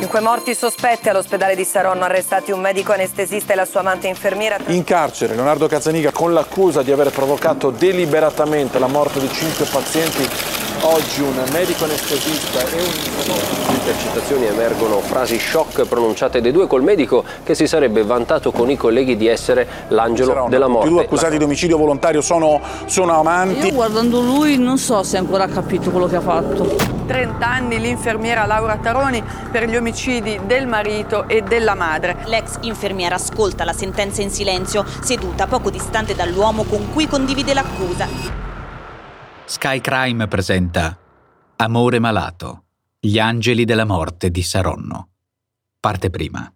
Cinque morti sospetti all'ospedale di Saronno, arrestati un medico anestesista e la sua amante infermiera. In carcere Leonardo Cazzaniga con l'accusa di aver provocato deliberatamente la morte di cinque pazienti. Oggi un medico anestesista e un intercettazioni emergono frasi shock pronunciate dai due col medico che si sarebbe vantato con i colleghi di essere l'angelo Saronno. della morte. I due accusati di omicidio volontario sono, sono amanti. Io guardando lui non so se ancora ha capito quello che ha fatto. 30 anni l'infermiera Laura Taroni per gli omicidi del marito e della madre. L'ex infermiera ascolta la sentenza in silenzio, seduta poco distante dall'uomo con cui condivide l'accusa. Sky Crime presenta Amore malato. Gli angeli della morte di Saronno. Parte prima.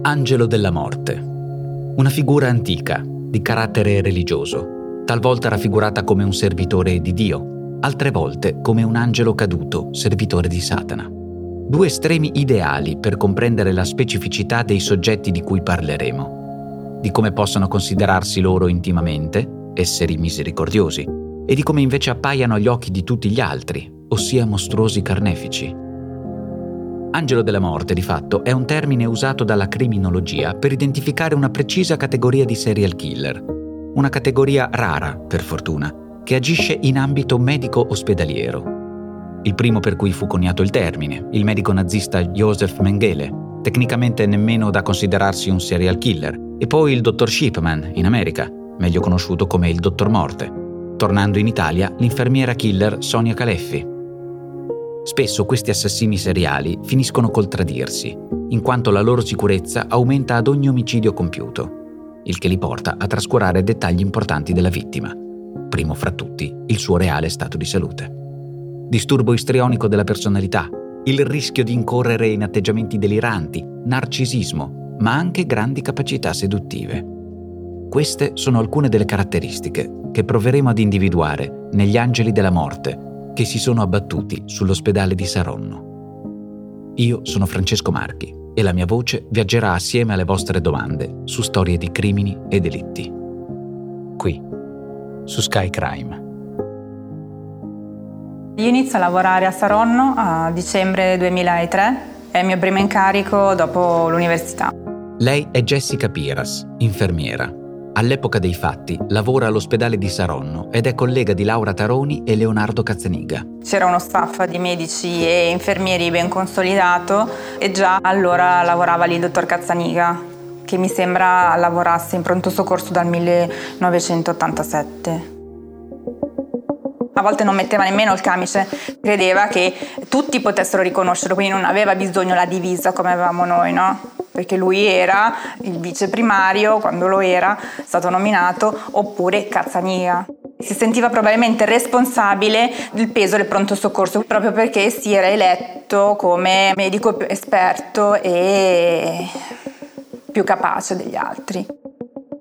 Angelo della morte. Una figura antica, di carattere religioso, talvolta raffigurata come un servitore di Dio, altre volte come un angelo caduto, servitore di Satana. Due estremi ideali per comprendere la specificità dei soggetti di cui parleremo, di come possono considerarsi loro intimamente, esseri misericordiosi, e di come invece appaiano agli occhi di tutti gli altri, ossia mostruosi carnefici. Angelo della morte, di fatto, è un termine usato dalla criminologia per identificare una precisa categoria di serial killer, una categoria rara, per fortuna, che agisce in ambito medico-ospedaliero. Il primo per cui fu coniato il termine, il medico nazista Josef Mengele, tecnicamente nemmeno da considerarsi un serial killer, e poi il dottor Shipman, in America, meglio conosciuto come il dottor Morte. Tornando in Italia, l'infermiera killer Sonia Caleffi. Spesso questi assassini seriali finiscono col tradirsi, in quanto la loro sicurezza aumenta ad ogni omicidio compiuto, il che li porta a trascurare dettagli importanti della vittima, primo fra tutti il suo reale stato di salute. Disturbo istrionico della personalità, il rischio di incorrere in atteggiamenti deliranti, narcisismo, ma anche grandi capacità seduttive. Queste sono alcune delle caratteristiche che proveremo ad individuare negli angeli della morte che si sono abbattuti sull'ospedale di Saronno. Io sono Francesco Marchi e la mia voce viaggerà assieme alle vostre domande su storie di crimini e delitti. Qui, su Sky Crime. Io inizio a lavorare a Saronno a dicembre 2003, è il mio primo incarico dopo l'università. Lei è Jessica Piras, infermiera. All'epoca dei fatti lavora all'ospedale di Saronno ed è collega di Laura Taroni e Leonardo Cazzaniga. C'era uno staff di medici e infermieri ben consolidato e già allora lavorava lì il dottor Cazzaniga, che mi sembra lavorasse in pronto soccorso dal 1987. A volte non metteva nemmeno il camice, credeva che tutti potessero riconoscerlo, quindi non aveva bisogno la divisa come avevamo noi, no? Perché lui era il vice primario, quando lo era, stato nominato, oppure Cazzaniga. Si sentiva probabilmente responsabile del peso del pronto soccorso, proprio perché si era eletto come medico più esperto e più capace degli altri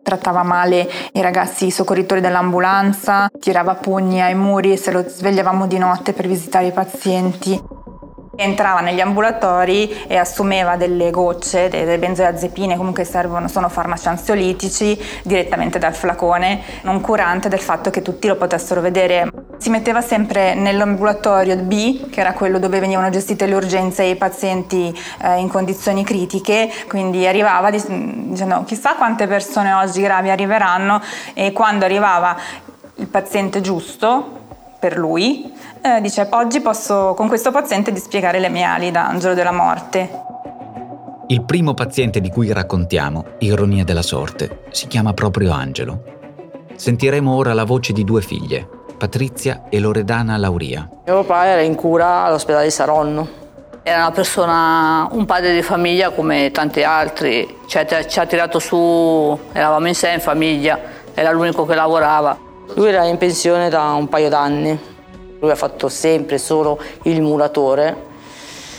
trattava male i ragazzi soccorritori dell'ambulanza, tirava pugni ai muri se lo svegliavamo di notte per visitare i pazienti. Entrava negli ambulatori e assumeva delle gocce, delle benzodiazepine, comunque servono, sono farmaci ansiolitici, direttamente dal flacone, non curante del fatto che tutti lo potessero vedere. Si metteva sempre nell'ambulatorio B, che era quello dove venivano gestite le urgenze e i pazienti eh, in condizioni critiche, quindi arrivava dicendo chissà quante persone oggi gravi arriveranno e quando arrivava il paziente giusto per lui, eh, dice oggi posso con questo paziente dispiegare le mie ali da angelo della morte. Il primo paziente di cui raccontiamo, ironia della sorte, si chiama proprio Angelo. Sentiremo ora la voce di due figlie, Patrizia e Loredana Lauria. Mio papà era in cura all'ospedale di Saronno. Era una persona, un padre di famiglia come tanti altri, ci ha, ci ha tirato su, eravamo in sé in famiglia, era l'unico che lavorava. Lui era in pensione da un paio d'anni. Lui ha fatto sempre solo il muratore.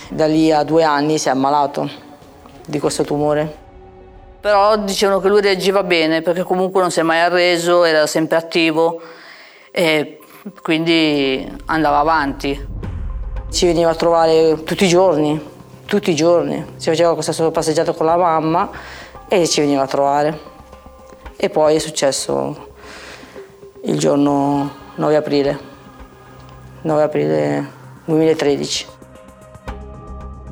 Da lì a due anni si è ammalato di questo tumore. Però dicevano che lui reagiva bene perché comunque non si è mai arreso, era sempre attivo e quindi andava avanti. Ci veniva a trovare tutti i giorni, tutti i giorni. Si faceva questa sua passeggiata con la mamma e ci veniva a trovare. E poi è successo il giorno 9 aprile, 9 aprile 2013.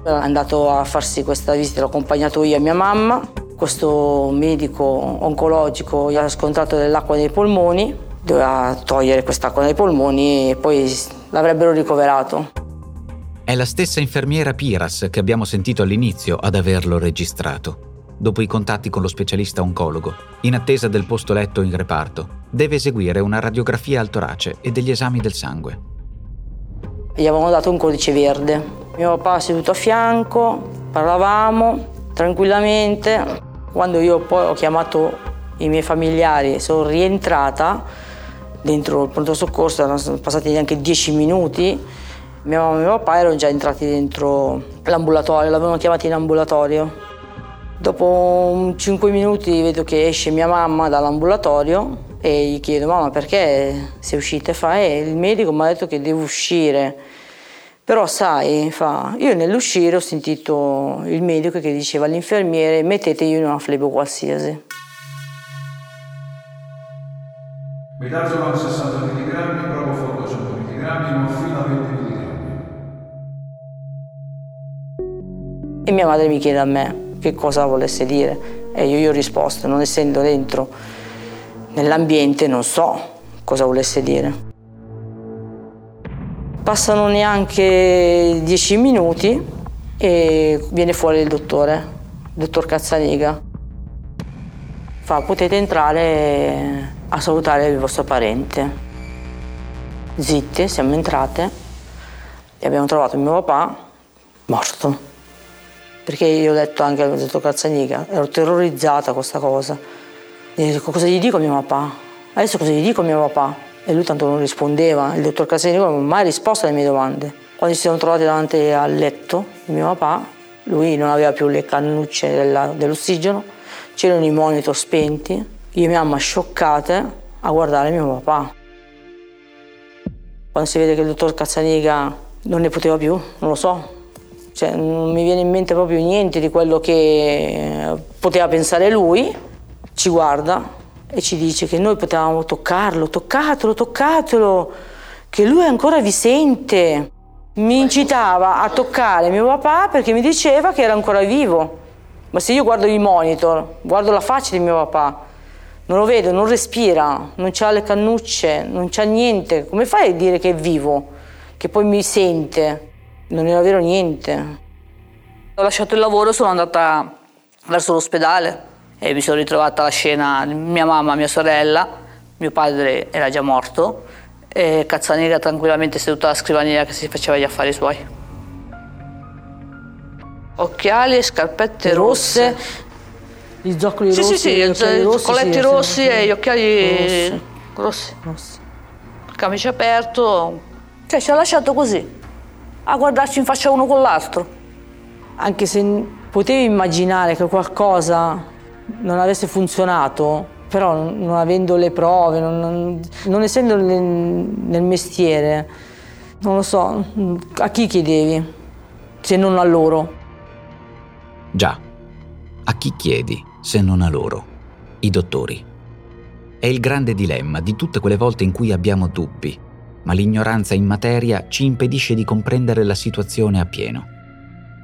È andato a farsi questa visita, l'ho accompagnato io e mia mamma. Questo medico oncologico gli ha scontrato dell'acqua nei polmoni, doveva togliere quest'acqua dai polmoni e poi l'avrebbero ricoverato. È la stessa infermiera Piras che abbiamo sentito all'inizio ad averlo registrato. Dopo i contatti con lo specialista oncologo, in attesa del posto letto in reparto, deve eseguire una radiografia al torace e degli esami del sangue. Gli avevano dato un codice verde. Mio papà seduto a fianco, parlavamo tranquillamente. Quando io poi ho chiamato i miei familiari, sono rientrata dentro il pronto soccorso, erano passati neanche dieci minuti. Mia mamma e mio papà erano già entrati dentro l'ambulatorio, l'avevano chiamato in ambulatorio. Dopo 5 minuti vedo che esce mia mamma dall'ambulatorio e gli chiedo mamma perché sei uscita e fa eh, il medico mi ha detto che devo uscire però sai, fa, io nell'uscire ho sentito il medico che diceva all'infermiere mettetegli una flebo qualsiasi. Midazolam 60 mg, Propofol 100 mg, morfina 20 mg. E mia madre mi chiede a me che cosa volesse dire e io gli ho risposto, non essendo dentro nell'ambiente non so cosa volesse dire. Passano neanche dieci minuti e viene fuori il dottore, il dottor Cazzaniga. Fa, potete entrare a salutare il vostro parente. Zitte, siamo entrate e abbiamo trovato mio papà morto. Perché io ho detto anche al dottor Cazzaniga, ero terrorizzata questa cosa. E dico, cosa gli dico a mio papà? Adesso cosa gli dico a mio papà? E lui tanto non rispondeva, il dottor Casanico non ha mai risposto alle mie domande. Quando ci siamo trovati davanti al letto di mio papà, lui non aveva più le cannucce della, dell'ossigeno, c'erano i monitor spenti, io e mia mamma scioccate a guardare mio papà. Quando si vede che il dottor Cazzanica non ne poteva più, non lo so, cioè, non mi viene in mente proprio niente di quello che poteva pensare lui, ci guarda e ci dice che noi potevamo toccarlo, toccatelo, toccatelo, che lui ancora vi sente. Mi incitava a toccare mio papà perché mi diceva che era ancora vivo. Ma se io guardo i monitor, guardo la faccia di mio papà, non lo vedo, non respira, non ha le cannucce, non c'ha niente, come fai a dire che è vivo? Che poi mi sente? Non era vero niente. Ho lasciato il lavoro e sono andata verso l'ospedale e mi sono ritrovata alla scena mia mamma, mia sorella, mio padre era già morto e Cazzaniga tranquillamente seduta alla scrivania che si faceva gli affari suoi. Occhiali, scarpette rosse, rosse. Gli zoccoli sì, rossi, sì, sì, i rossi, colletti sì, rossi sì, e gli occhiali rossi. rossi. rossi. Camice aperto, cioè ci ha lasciato così, a guardarci in faccia uno con l'altro. Anche se potevi immaginare che qualcosa non avesse funzionato, però non avendo le prove, non, non, non essendo nel, nel mestiere, non lo so, a chi chiedevi se non a loro? Già, a chi chiedi se non a loro? I dottori. È il grande dilemma di tutte quelle volte in cui abbiamo dubbi, ma l'ignoranza in materia ci impedisce di comprendere la situazione appieno.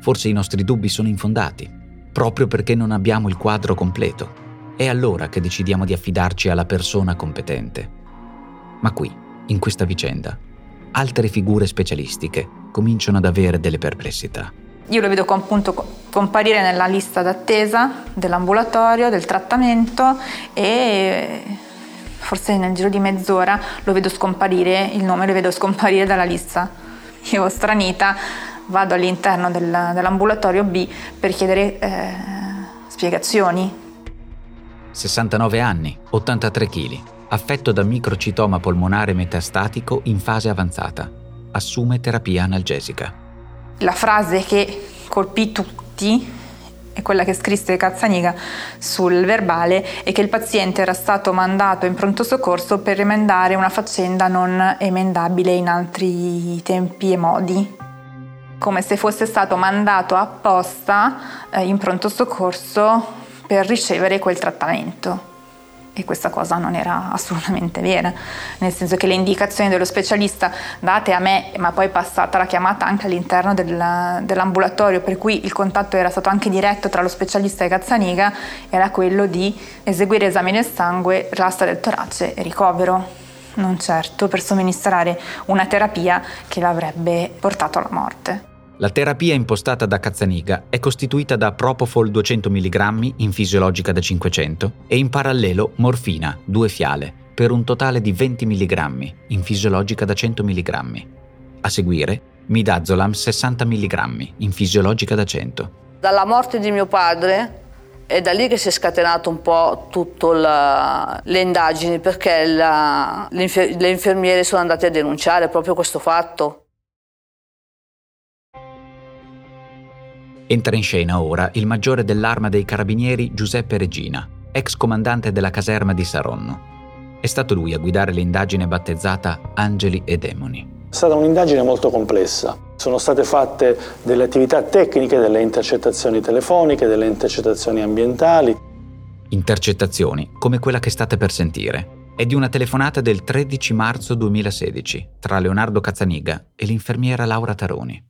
Forse i nostri dubbi sono infondati, proprio perché non abbiamo il quadro completo. È allora che decidiamo di affidarci alla persona competente. Ma qui, in questa vicenda, altre figure specialistiche cominciano ad avere delle perplessità. Io lo vedo appunto comparire nella lista d'attesa dell'ambulatorio, del trattamento e forse nel giro di mezz'ora lo vedo scomparire, il nome lo vedo scomparire dalla lista. Io stranita vado all'interno del, dell'ambulatorio B per chiedere eh, spiegazioni. 69 anni, 83 kg. affetto da microcitoma polmonare metastatico in fase avanzata. Assume terapia analgesica. La frase che colpì tutti è quella che scrisse Cazzaniga sul verbale e che il paziente era stato mandato in pronto soccorso per emendare una faccenda non emendabile in altri tempi e modi come se fosse stato mandato apposta eh, in pronto soccorso per ricevere quel trattamento e questa cosa non era assolutamente vera, nel senso che le indicazioni dello specialista date a me, ma poi passata la chiamata anche all'interno del, dell'ambulatorio, per cui il contatto era stato anche diretto tra lo specialista e Cazzaniga, era quello di eseguire esami del sangue, rasta del torace e ricovero, non certo per somministrare una terapia che l'avrebbe portato alla morte. La terapia impostata da Cazzaniga è costituita da Propofol 200 mg in fisiologica da 500 e in parallelo morfina, due fiale, per un totale di 20 mg in fisiologica da 100 mg. A seguire, Midazolam 60 mg in fisiologica da 100. Dalla morte di mio padre è da lì che si è scatenato un po' tutte le indagini perché la, le, infer- le infermiere sono andate a denunciare proprio questo fatto. Entra in scena ora il maggiore dell'arma dei carabinieri Giuseppe Regina, ex comandante della caserma di Saronno. È stato lui a guidare l'indagine battezzata Angeli e Demoni. È stata un'indagine molto complessa. Sono state fatte delle attività tecniche, delle intercettazioni telefoniche, delle intercettazioni ambientali. Intercettazioni come quella che state per sentire. È di una telefonata del 13 marzo 2016 tra Leonardo Cazzaniga e l'infermiera Laura Taroni.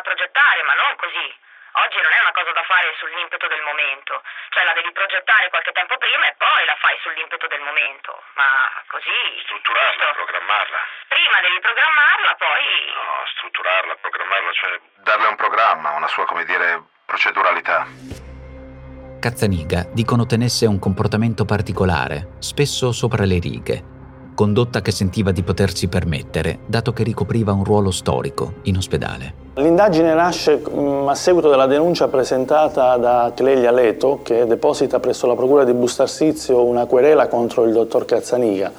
Progettare, ma non così. Oggi non è una cosa da fare sull'impeto del momento, cioè la devi progettare qualche tempo prima e poi la fai sull'impeto del momento, ma così... Strutturarla, giusto? programmarla. Prima devi programmarla, poi... No, strutturarla, programmarla, cioè darle un programma, una sua, come dire, proceduralità. Cazzaniga dicono tenesse un comportamento particolare, spesso sopra le righe, condotta che sentiva di potersi permettere, dato che ricopriva un ruolo storico in ospedale. L'indagine nasce mm, a seguito della denuncia presentata da Clelia Leto, che deposita presso la Procura di Bustarsizio una querela contro il dottor Cazzaniga.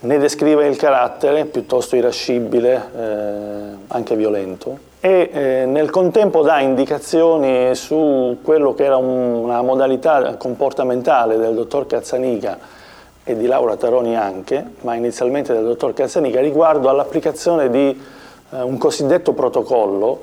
Ne descrive il carattere piuttosto irascibile, eh, anche violento, e eh, nel contempo dà indicazioni su quello che era un, una modalità comportamentale del dottor Cazzaniga e di Laura Taroni anche, ma inizialmente del dottor Calzanica, riguardo all'applicazione di eh, un cosiddetto protocollo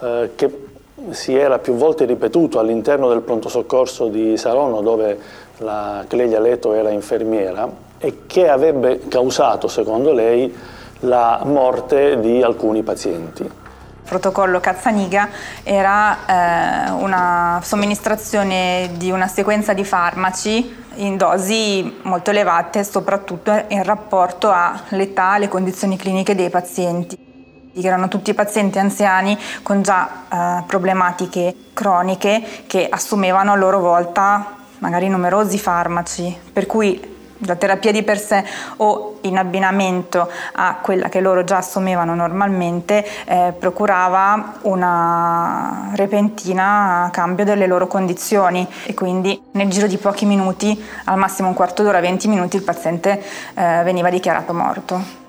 eh, che si era più volte ripetuto all'interno del pronto soccorso di Saronno dove la Clelia Leto era infermiera e che avrebbe causato, secondo lei, la morte di alcuni pazienti. Il protocollo Cazzaniga era eh, una somministrazione di una sequenza di farmaci in dosi molto elevate, soprattutto in rapporto all'età e alle condizioni cliniche dei pazienti erano tutti pazienti anziani con già eh, problematiche croniche che assumevano a loro volta magari numerosi farmaci, per cui la terapia di per sé o in abbinamento a quella che loro già assumevano normalmente eh, procurava una repentina cambio delle loro condizioni e quindi nel giro di pochi minuti, al massimo un quarto d'ora, 20 minuti, il paziente eh, veniva dichiarato morto.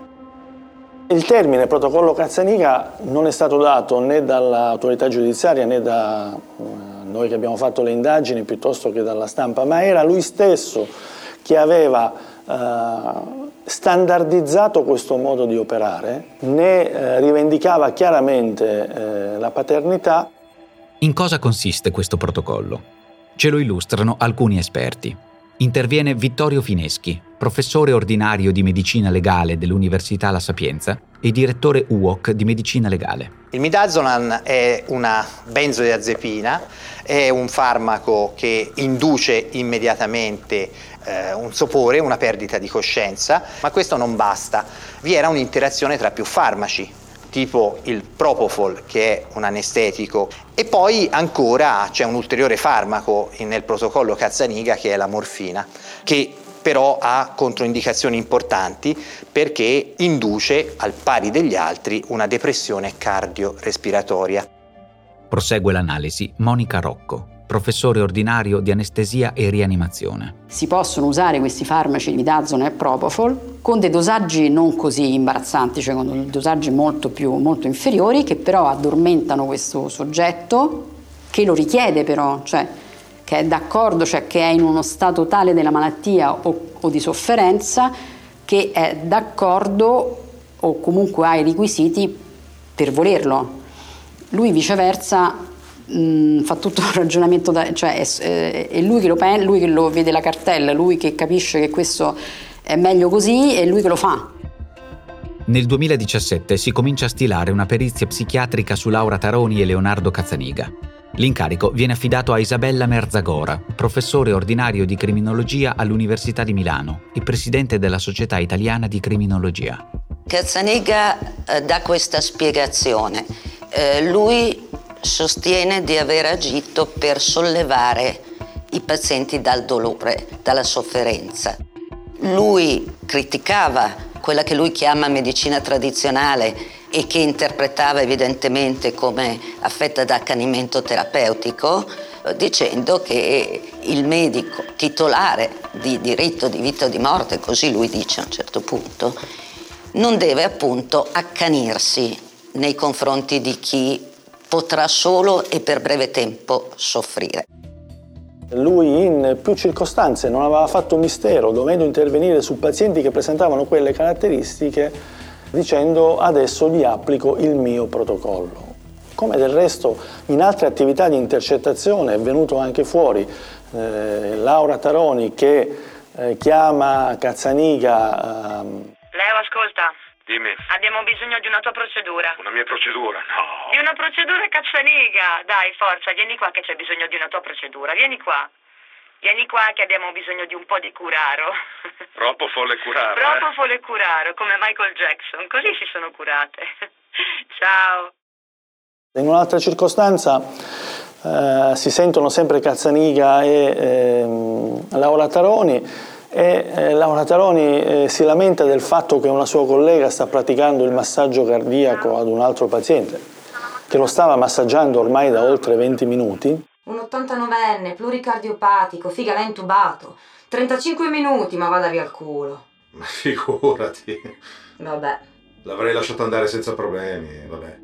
Il termine protocollo Cazzaniga non è stato dato né dall'autorità giudiziaria né da eh, noi che abbiamo fatto le indagini piuttosto che dalla stampa, ma era lui stesso che aveva eh, standardizzato questo modo di operare, ne eh, rivendicava chiaramente eh, la paternità. In cosa consiste questo protocollo? Ce lo illustrano alcuni esperti. Interviene Vittorio Fineschi, professore ordinario di medicina legale dell'Università La Sapienza e direttore UOC di medicina legale. Il midazolam è una benzodiazepina, è un farmaco che induce immediatamente eh, un sopore, una perdita di coscienza, ma questo non basta. Vi era un'interazione tra più farmaci, tipo il Propofol che è un anestetico e poi ancora c'è un ulteriore farmaco nel protocollo Cazzaniga che è la morfina che però ha controindicazioni importanti perché induce al pari degli altri una depressione cardiorespiratoria. Prosegue l'analisi Monica Rocco, professore ordinario di anestesia e rianimazione. Si possono usare questi farmaci midazone e propofol con dei dosaggi non così imbarazzanti, cioè con dosaggi molto, più, molto inferiori, che però addormentano questo soggetto, che lo richiede però, cioè che è d'accordo, cioè che è in uno stato tale della malattia o, o di sofferenza, che è d'accordo o comunque ha i requisiti per volerlo. Lui viceversa mh, fa tutto un ragionamento, da, cioè è, eh, è lui, che lo, lui che lo vede la cartella, lui che capisce che questo è meglio così e lui che lo fa. Nel 2017 si comincia a stilare una perizia psichiatrica su Laura Taroni e Leonardo Cazzaniga. L'incarico viene affidato a Isabella Merzagora, professore ordinario di criminologia all'Università di Milano e presidente della Società Italiana di Criminologia. Cazzaniga eh, dà questa spiegazione. Eh, lui sostiene di aver agito per sollevare i pazienti dal dolore, dalla sofferenza. Lui criticava quella che lui chiama medicina tradizionale e che interpretava evidentemente come affetta da accanimento terapeutico, dicendo che il medico titolare di diritto di vita o di morte, così lui dice a un certo punto, non deve appunto accanirsi nei confronti di chi potrà solo e per breve tempo soffrire. Lui in più circostanze non aveva fatto mistero, dovendo intervenire su pazienti che presentavano quelle caratteristiche, dicendo adesso gli applico il mio protocollo. Come del resto in altre attività di intercettazione è venuto anche fuori eh, Laura Taroni che eh, chiama Cazzaniga. Ehm... Leo, ascolta. Dimmi. Abbiamo bisogno di una tua procedura. Una mia procedura? No. Di una procedura cazzaniga. Dai, forza, vieni qua che c'è bisogno di una tua procedura. Vieni qua. Vieni qua che abbiamo bisogno di un po' di curaro. Troppo folle curaro. Troppo eh? folle curaro, come Michael Jackson. Così si sono curate. Ciao. In un'altra circostanza eh, si sentono sempre Cazzaniga e eh, Laura Taroni e eh, Laura Taroni eh, si lamenta del fatto che una sua collega sta praticando il massaggio cardiaco ad un altro paziente che lo stava massaggiando ormai da oltre 20 minuti. Un 89enne, pluricardiopatico, figa l'ha intubato. 35 minuti, ma vada via il culo. Ma figurati. Vabbè. L'avrei lasciato andare senza problemi, vabbè.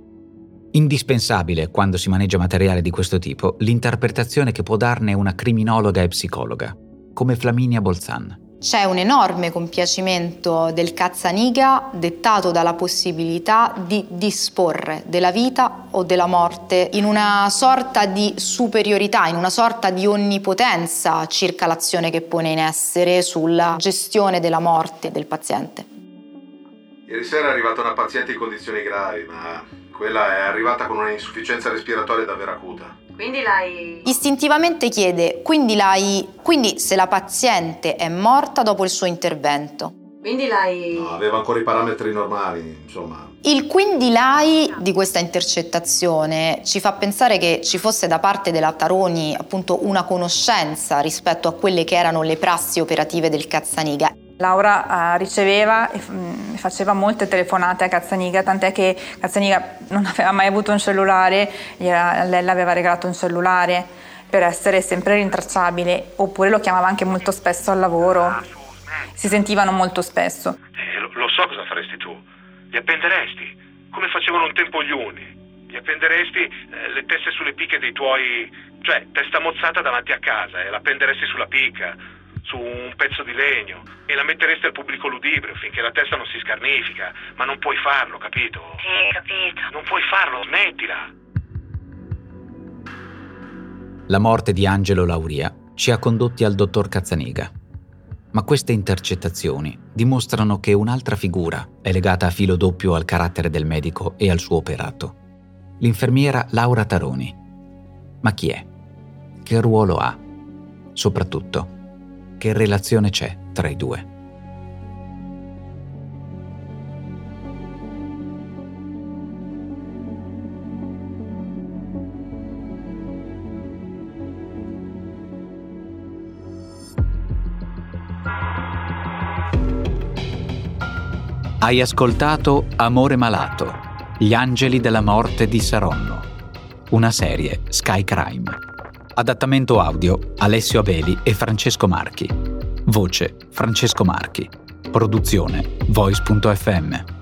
Indispensabile quando si maneggia materiale di questo tipo l'interpretazione che può darne una criminologa e psicologa come Flaminia Bolzan. C'è un enorme compiacimento del Cazzaniga dettato dalla possibilità di disporre della vita o della morte in una sorta di superiorità, in una sorta di onnipotenza circa l'azione che pone in essere sulla gestione della morte del paziente. Ieri sera è arrivata una paziente in condizioni gravi, ma quella è arrivata con una insufficienza respiratoria davvero acuta. Quindi l'hai... Istintivamente chiede, quindi l'hai... Quindi se la paziente è morta dopo il suo intervento. Quindi l'hai... No, aveva ancora i parametri normali, insomma. Il quindi l'hai di questa intercettazione ci fa pensare che ci fosse da parte della Taroni appunto una conoscenza rispetto a quelle che erano le prassi operative del Cazzaniga. Laura uh, riceveva e mm, faceva molte telefonate a Cazzaniga, tant'è che Cazzaniga non aveva mai avuto un cellulare, era, lei le aveva regalato un cellulare per essere sempre rintracciabile, oppure lo chiamava anche molto spesso al lavoro. Si sentivano molto spesso. Eh, lo, lo so cosa faresti tu. Li appenderesti, come facevano un tempo gli uni. Gli appenderesti eh, le teste sulle picche dei tuoi... cioè testa mozzata davanti a casa e l'appenderesti sulla picca su un pezzo di legno e la metteresti al pubblico ludibrio finché la testa non si scarnifica, ma non puoi farlo, capito? Sì, capito. Non puoi farlo, smettila. La morte di Angelo Lauria ci ha condotti al dottor Cazzaniga. Ma queste intercettazioni dimostrano che un'altra figura è legata a filo doppio al carattere del medico e al suo operato. L'infermiera Laura Taroni. Ma chi è? Che ruolo ha? Soprattutto, che relazione c'è tra i due? Hai ascoltato Amore malato, gli angeli della morte di Saronno, una serie Sky Crime. Adattamento audio Alessio Abeli e Francesco Marchi. Voce Francesco Marchi. Produzione Voice.fm.